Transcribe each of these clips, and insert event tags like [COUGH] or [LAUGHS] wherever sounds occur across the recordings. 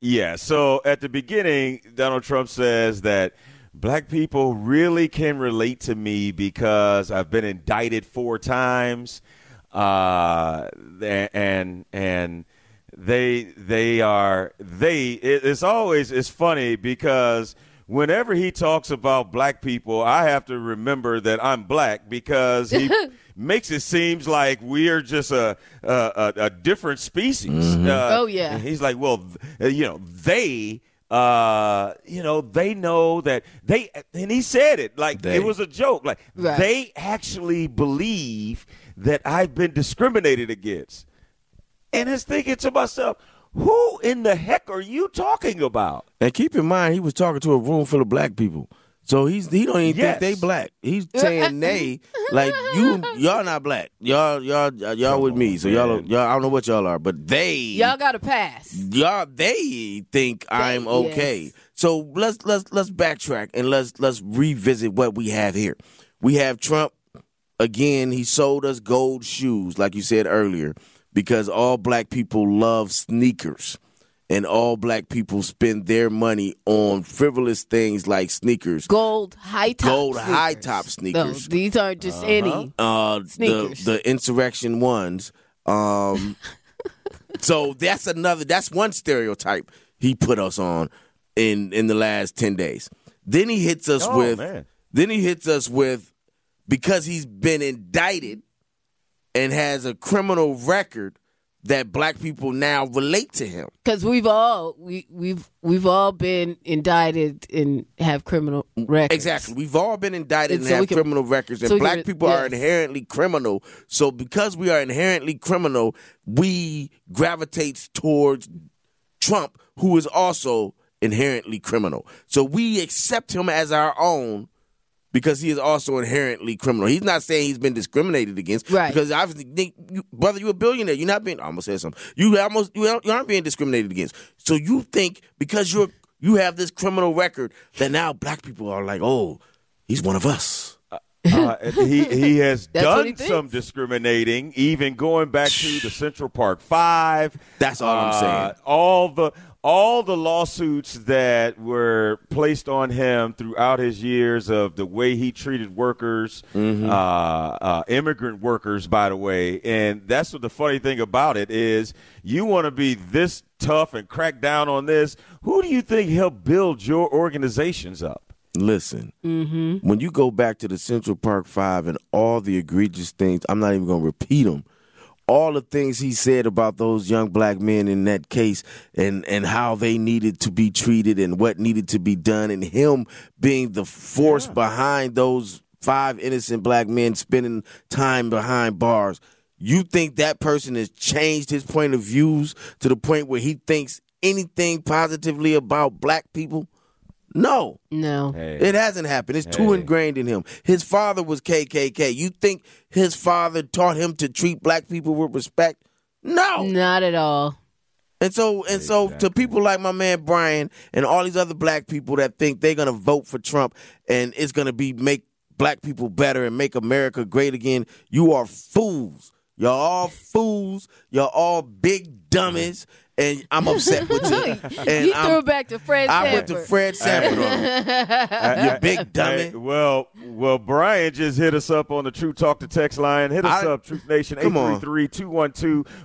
Yeah. So at the beginning, Donald Trump says that black people really can relate to me because I've been indicted four times, uh, and and they they are they. It's always it's funny because whenever he talks about black people, I have to remember that I'm black because he [LAUGHS] makes it seems like we are just a a, a different species. Mm-hmm. Uh, oh yeah. he's like, well, th- you know, they. Uh, you know, they know that they, and he said it like They. it was a joke. Like Right. they actually believe that I've been discriminated against. And I was thinking to myself, who in the heck are you talking about? And keep in mind, he was talking to a room full of black people. So he's he don't even Yes. think they black. He's [LAUGHS] saying they like you y'all not black. Y'all y'all y'all with me. So y'all y'all I don't know what y'all are, but they Y'all got to pass. y'all they think I'm okay. yes. So let's let's let's backtrack and let's let's revisit what we have here. We have Trump again. He sold us gold shoes, like you said earlier, because all black people love sneakers. And all black people spend their money on frivolous things like sneakers, Gold high top. Gold sneakers. high-top No, these aren't just any. uh, the Sneakers. the insurrection ones. Um, [LAUGHS] so that's another. That's one stereotype he put us on in in the last ten days. Then he hits us Oh, with. man. Then he hits us with because he's been indicted and has a criminal record that black people now relate to him. Because we've all we we've we've all been indicted and have criminal records. Exactly. We've all been indicted And and, so have can- criminal records, and so black can- people are inherently criminal. So because we are inherently criminal, we gravitate towards Trump, who is also inherently criminal. So we accept him as our own because he is also inherently criminal. He's not saying he's been discriminated against, Right. Because obviously, Nick, you, brother, you're a billionaire. You're not being. I almost said something. You almost you aren't- you aren't being discriminated against. So you think because you're you have this criminal record that now black people are like, oh, he's one of us. Uh, he he [LAUGHS] has That's done he some discriminating, even going back to the Central Park Five. That's all I'm Uh, saying. All the all the lawsuits that were placed on him throughout his years of the way he treated workers, Mm-hmm. uh, uh, immigrant workers, by the way. And that's what the funny thing about it is. You want to be this tough and crack down on this. Who do you think helped build your organizations up? Listen, when you go back to the Central Park Five and all the egregious things, I'm not even going to repeat them. All the things he said about those young black men in that case and, and how they needed to be treated and what needed to be done, and him being the force behind those five innocent black men spending time behind bars. You think that person has changed his point of views to the point where he thinks anything positively about black people? No. No. It hasn't happened. It's too ingrained in him. His father was KKK. You think his father taught him to treat black people with respect? No. Not at all. And so and so to people like my man Brian and all these other black people that think they're gonna vote for Trump and it's gonna be make black people better and make America great again, you are fools. You're all fools. You're all big dummies. And I'm upset with you. [LAUGHS] And you I'm- threw it back to Fred I went to Fred Sanford on [LAUGHS] you. You big dummy. Hey, well, well, Brian just hit us up on the True Talk to Text line. Hit us I- up, Truth Nation, Come on.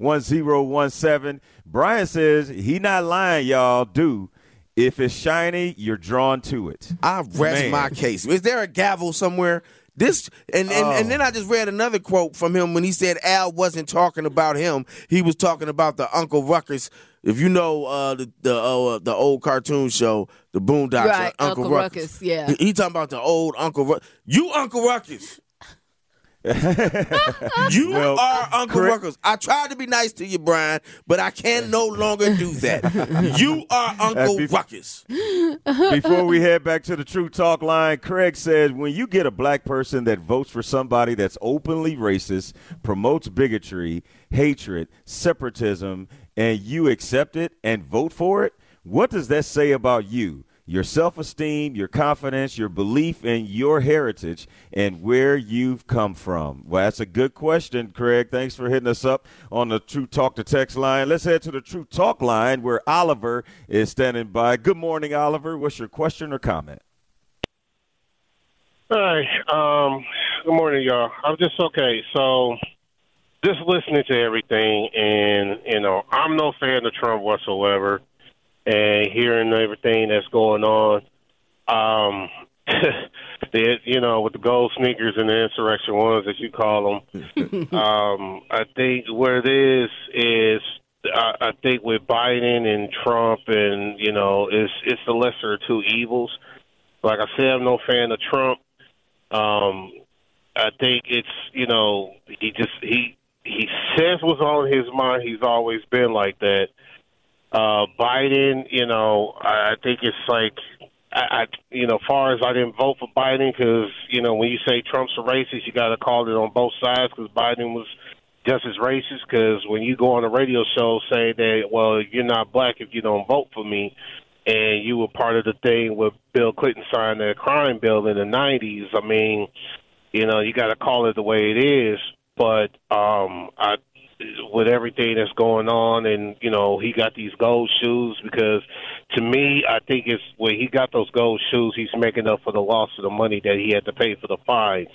833-212-1017. Brian says he not lying, y'all. Do. If it's shiny, you're drawn to it. I rest Man. my case. Is there a gavel somewhere? This and, and, and then I just read another quote from him when he said Al wasn't talking about him. He was talking about the Uncle Ruckus. If you know uh, the the uh, the old cartoon show, the Boondocks, Right, uh, Uncle, Uncle Ruckus. Ruckus, yeah. He, he talking about the old Uncle Ruckus. You Uncle Ruckus. [LAUGHS] you Well, are Uncle Ruckus. I tried to be nice to you, Brian, but I can no longer do that. [LAUGHS] you are Uncle bef- Ruckus. Before we head back to the True Talk line, Craig says when you get a black person that votes for somebody that's openly racist, promotes bigotry, hatred, separatism, and you accept it and vote for it, what does that say about you? Your self esteem, your confidence, your belief in your heritage, and where you've come from? Well, that's a good question, Craig. Thanks for hitting us up on the True Talk to Text line. Let's head to the True Talk line where Oliver is standing by. Good morning, Oliver. What's your question or comment? Hi. Um, good morning, y'all. I'm just okay. So, just listening to everything, and you know, I'm no fan of Trump whatsoever and hearing everything that's going on. Um, [LAUGHS] the, you know, with the gold sneakers and the insurrection ones, as you call them. [LAUGHS] um, I think where it is is I, I think with Biden and Trump, and you know, it's it's the lesser of two evils. Like I said, I'm no fan of Trump. Um, I think it's you know he just he he says what's on his mind. He's always been like that. Uh, Biden, you know, I think it's like, I, I you know, far as I didn't vote for Biden because you know when you say Trump's a racist, you got to call it on both sides because Biden was just as racist. Because when you go on a radio show say that, well, you're not black if you don't vote for me, and you were part of the thing with Bill Clinton signing that crime bill in the '90s. I mean, you know, you got to call it the way it is. But um, I with everything that's going on, and you know he got these gold shoes because to me, I think it's when he got those gold shoes, he's making up for the loss of the money that he had to pay for the fines,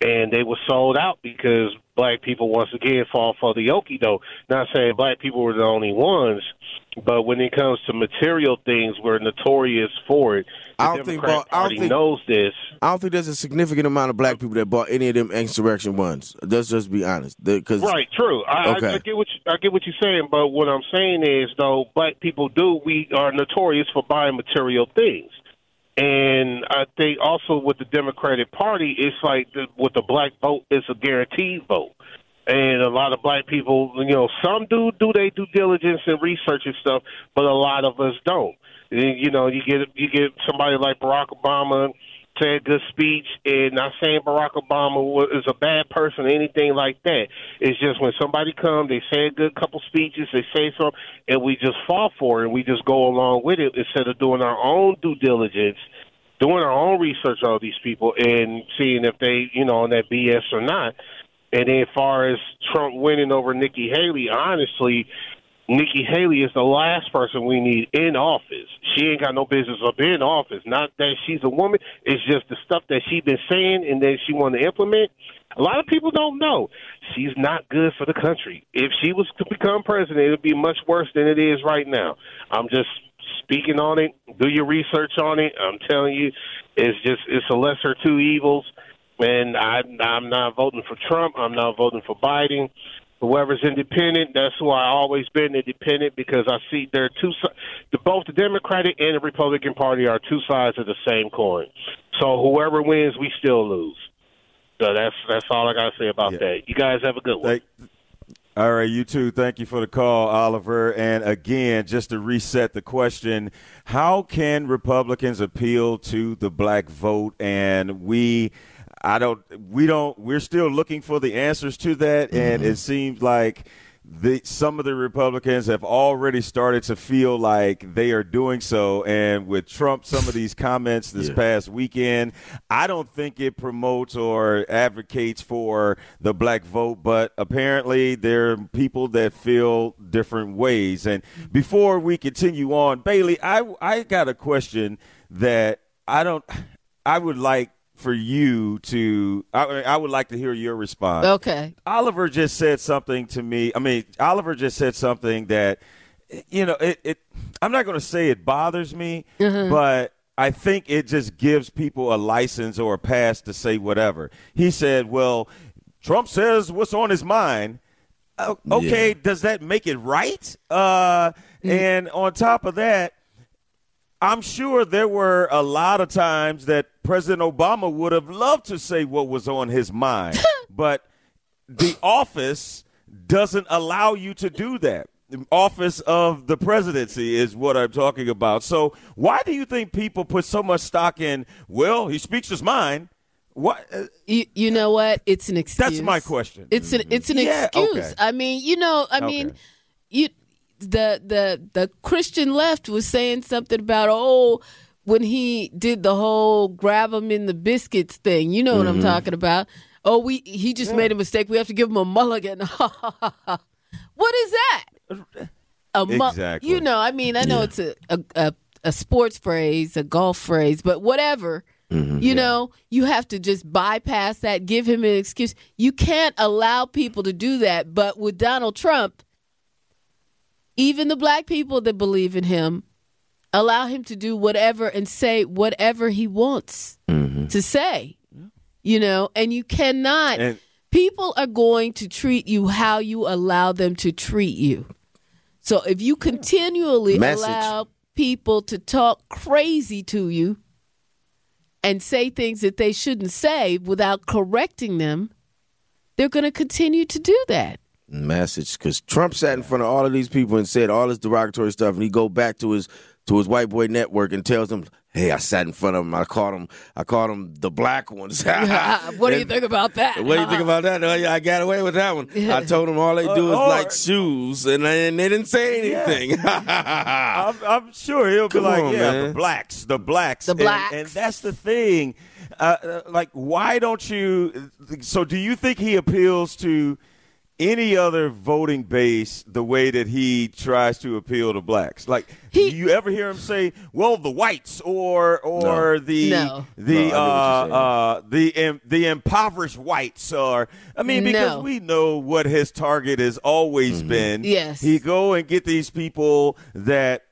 and they were sold out because black people once again fall for the okie doke. Not saying black people were the only ones, but when it comes to material things, we're notorious for it. The I don't think Democrat I don't Party think- knows this. I don't think there's a significant amount of black people that bought any of them insurrection ones. Let's just be honest. Because Right, true. I, Okay. I, I get what you, I get what you're saying, but what I'm saying is though, black people do we are notorious for buying material things, and I think also with the Democratic Party, it's like the, with the black vote, it's a guaranteed vote. And a lot of black people, you know, some do do they due diligence and research and stuff, but a lot of us don't. You know, you get you get somebody like Barack Obama say a good speech, and not saying Barack Obama was, a bad person or anything like that. It's just when somebody comes, they say a good couple speeches, they say something, and we just fall for it, and we just go along with it instead of doing our own due diligence, doing our own research on these people, and seeing if they, you know, on that BS or not. And then, as far as Trump winning over Nikki Haley, honestly, Nikki Haley is the last person we need in office. She ain't got no business up in office. Not that she's a woman. It's just the stuff that she's been saying and that she want to implement. A lot of people don't know. She's not good for the country. If she was to become president, it would be much worse than it is right now. I'm just speaking on it. Do your research on it. I'm telling you, it's just it's a lesser two evils. And I, I'm not voting for Trump. I'm not voting for Biden whoever's independent, that's who I always been independent because I see there are two si- the both the Democratic and the Republican Party are two sides of the same coin. So whoever wins, we still lose. So that's that's all I got to say about Yeah. that. You guys have a good one. Thank- all right, you too. Thank you for the call, Oliver. And again, just to reset the question, how can Republicans appeal to the black vote? And we, I don't, we don't, we're still looking for the answers to that. And mm-hmm. it seems like the, some of the Republicans have already started to feel like they are doing so. And with Trump, some of these comments this Yeah. past weekend, I don't think it promotes or advocates for the black vote, but apparently there are people that feel different ways. And before we continue on, Bailey, I, I got a question that I don't, I would like for you to, I, I would like to hear your response. Okay. Oliver just said something to me. I mean, Oliver just said something that, you know, it. it I'm not going to say it bothers me, but I think it just gives people a license or a pass to say whatever. He said, "Well, Trump says what's on his mind." Okay, Yeah. does that make it right? Uh, And on top of that, I'm sure there were a lot of times that President Obama would have loved to say what was on his mind, [LAUGHS] but the office doesn't allow you to do that. The office of the presidency is what I'm talking about. So, why do you think people put so much stock in? Well, he speaks his mind. What? uh, You, you know what? It's an excuse. That's my question. It's an it's an Yeah, excuse. okay. I mean, you know, I mean, Okay. you the the the Christian left was saying something about oh, when he did the whole grab him in the biscuits thing. You know what Mm-hmm. I'm talking about. Oh, we he just made a mistake. We have to give him a mulligan. [LAUGHS] what is that? A mu- Exactly. You know, I mean, I know it's a, a a a sports phrase, a golf phrase, but whatever. you know, you have to just bypass that, give him an excuse. You can't allow people to do that. But with Donald Trump, even the black people that believe in him allow him to do whatever and say whatever he wants mm-hmm. to say. You know, and you cannot. And- people are going to treat you how you allow them to treat you. So if you continually Message. allow people to talk crazy to you and say things that they shouldn't say without correcting them, they're going to continue to do that. Message because Trump sat in front of all of these people and said all this derogatory stuff, and he go back to his to his white boy network and tells them, "Hey, I sat in front of him. I called him. I called him the black ones." [LAUGHS] what do you think about that? What do you think about that? Oh, I got away with that one. I told them all they do is Uh, or- like shoes, and, and they didn't say anything. [LAUGHS] I'm, I'm sure he'll be like, on, yeah, man. the blacks, the blacks, The And- blacks. and, that's the thing. Uh, uh, like, why don't you? So, do you think he appeals to any other voting base the way that he tries to appeal to blacks? Like, He- do you ever hear him say, "Well, the whites," or or No. the No. the No, uh, get uh, the im- the impoverished whites? Or I mean, because No. we know what his target has always been. Yes. he go and get these people that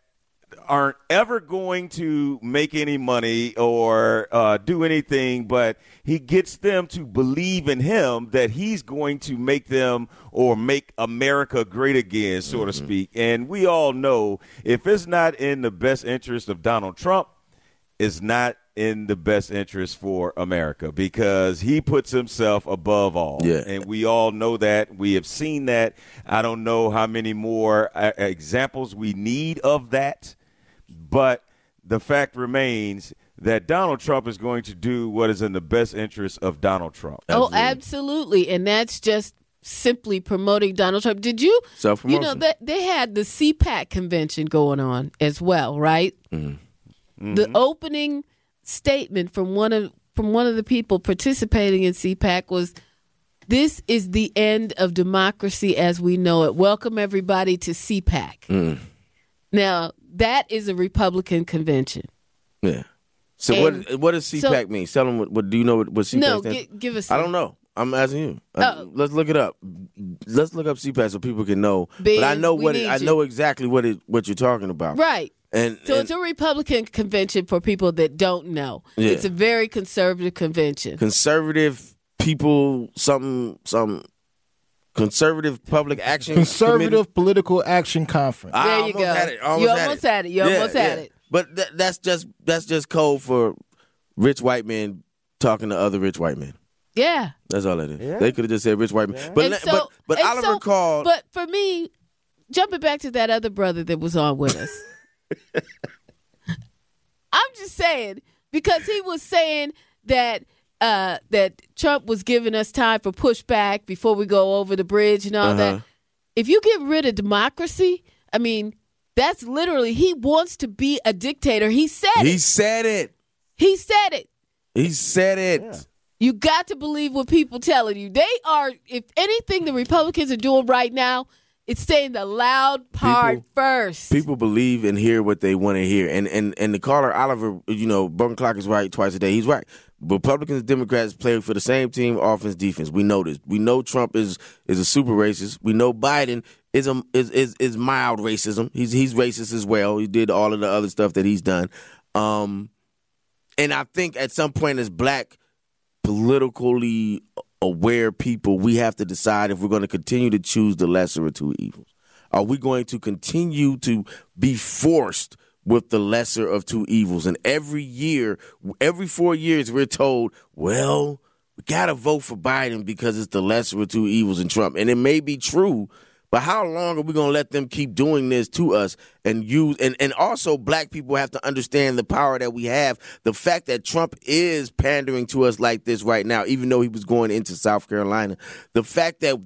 aren't ever going to make any money or uh, do anything, but he gets them to believe in him that he's going to make them or make America great again, so to speak. And we all know if it's not in the best interest of Donald Trump, it's not in the best interest for America because he puts himself above all. Yeah. And we all know that. We have seen that. I don't know how many more uh, examples we need of that, but the fact remains that Donald Trump is going to do what is in the best interest of Donald Trump. Oh, absolutely. And that's just simply promoting Donald Trump. Did you? You Self-promotion. know, that they had the CPAC convention going on as well, right? Mm-hmm. Mm-hmm. The opening statement from one of from one of the people participating in CPAC was this is the end of democracy as we know it. Welcome everybody to CPAC. Mm. Now, that is a Republican convention. yeah. So And- what what does CPAC so- mean? Tell them what, what do you know what, what CPAC No, stands? gi- give us I don't know. I'm asking you. Uh, Oh. let's look it up. Let's look up CPAC so people can know. Ben, but I know what it, I know exactly what it what you're talking about. Right. And, So and it's a Republican convention for people that don't know. Yeah. It's a very conservative convention. conservative people something, some conservative public action Conservative Committee. Political Action Conference. I There you almost go. Had it, You almost had it. had it. You almost had it. But th- that's just that's just code for rich white men talking to other rich white men. Yeah. That's all it is. They could have just said rich white men. But And so- but but and Oliver so- called. But for me, jumping back to that other brother that was on with us, [LAUGHS] I'm just saying because he was saying that uh, that Trump was giving us time for pushback before we go over the bridge and all Uh-huh. that. If you get rid of democracy, I mean, that's literally he wants to be a dictator. He said he it. said it. He said it. He said it. You got to believe what people telling you. They are, if anything, the Republicans are doing right now, it's saying the loud part People- first. People believe and hear what they want to hear. And and and the caller Oliver, you know, Broken Clock is right twice a day. He's right. Republicans and Democrats play for the same team, offense, defense. We know this. We know Trump is is a super racist. We know Biden is a is is, is mild racism. He's he's racist as well. He did all of the other stuff that he's done. Um, and I think at some point as black politically aware people, we have to decide if we're going to continue to choose the lesser of two evils. Are we going to continue to be forced with the lesser of two evils? And every year, every four years, we're told, well, we got to vote for Biden because it's the lesser of two evils in Trump. And it may be true, but how long are we going to let them keep doing this to us and use and, and also black people have to understand the power that we have. The fact that Trump is pandering to us like this right now, even though he was going into South Carolina, the fact that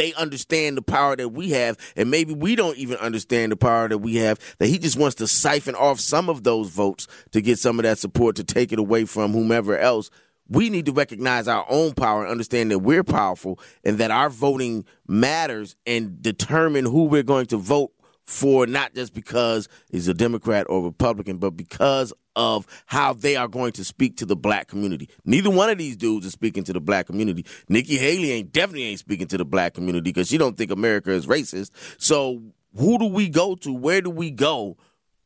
they understand the power that we have, and maybe we don't even understand the power that we have. That he just wants to siphon off some of those votes to get some of that support to take it away from whomever else. We need to recognize our own power and understand that we're powerful and that our voting matters and determine who we're going to vote for not just because he's a Democrat or Republican, but because of how they are going to speak to the black community. Neither one of these dudes is speaking to the black community. Nikki Haley ain't definitely ain't speaking to the black community because she don't think America is racist. So who do we go to? Where do we go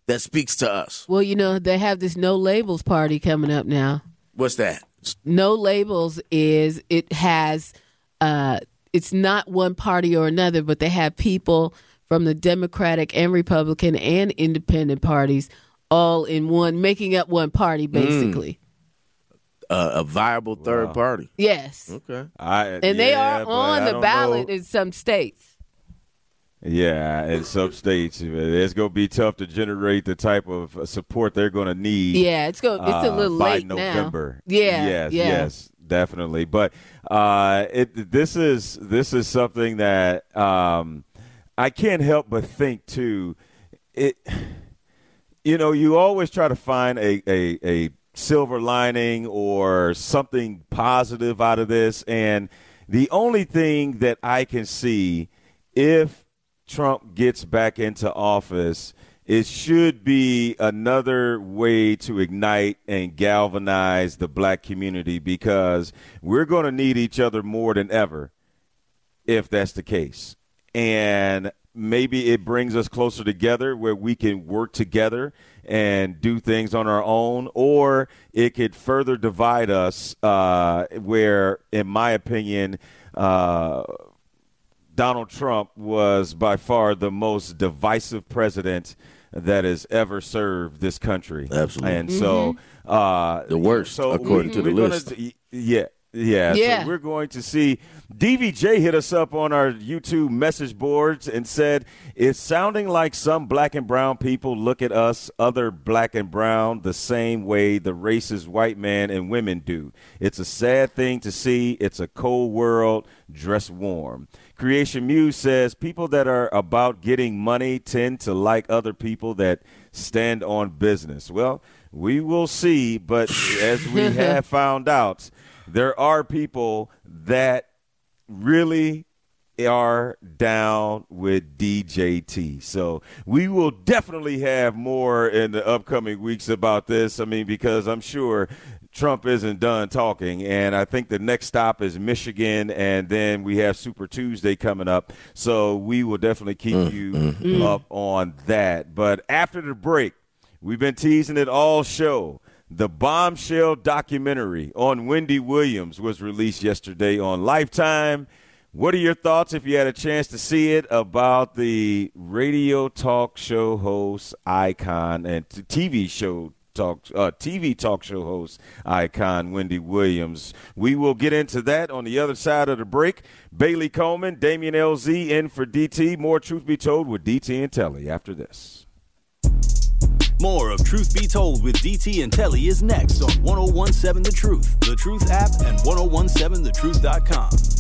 that speaks to us? Well, you know, they have this no labels party coming up now. What's that? No labels is it has uh it's not one party or another, but they have people from the Democratic and Republican and independent parties all in one, making up one party, basically. Uh, a viable third party. Yes. Okay. I, And they are on the ballot know. in some states. Yeah, in some states, it's going to be tough to generate the type of uh, support they're going to need. Yeah, it's go. It's a uh, little by late November. now. Yeah, Yes. yeah. Yes. Definitely. But uh, it this is this is something that um, I can't help but think too. It you know you always try to find a, a, a silver lining or something positive out of this and the only thing that i can see if trump gets back into office it should be another way to ignite and galvanize the black community because we're going to need each other more than ever if that's the case. And maybe it brings us closer together where we can work together and do things on our own, or it could further divide us, uh, where, in my opinion, uh, Donald Trump was by far the most divisive president that has ever served this country. Absolutely. And so, uh, The worst, so according to the we're gonna- list. yeah. Yeah, Yeah. So we're going to see. DVJ hit us up on our YouTube message boards and said it's sounding like some black and brown people look at us, other black and brown, the same way the racist white man and women do. It's a sad thing to see. It's a cold world. Dress warm. Creation Muse says people that are about getting money tend to like other people that stand on business. Well, we will see, but as we [LAUGHS] have found out, there are people that really are down with DJT. So we will definitely have more in the upcoming weeks about this. I mean, because I'm sure Trump isn't done talking, and I think the next stop is Michigan, and then we have Super Tuesday coming up. So we will definitely keep mm, you mm, mm. up on that. But after the break, we've been teasing it all show. The bombshell documentary on Wendy Williams was released yesterday on Lifetime. What are your thoughts, if you had a chance to see it, about the radio talk show host icon and TV show talk uh, TV talk show host icon Wendy Williams? We will get into that on the other side of the break. Bailey Coleman, Damian LZ in for DT. More truth be told with DT and Telly after this. More of Truth Be Told with DT and Telly is next on 1017 The Truth, The Truth app, and 1017thetruth.com.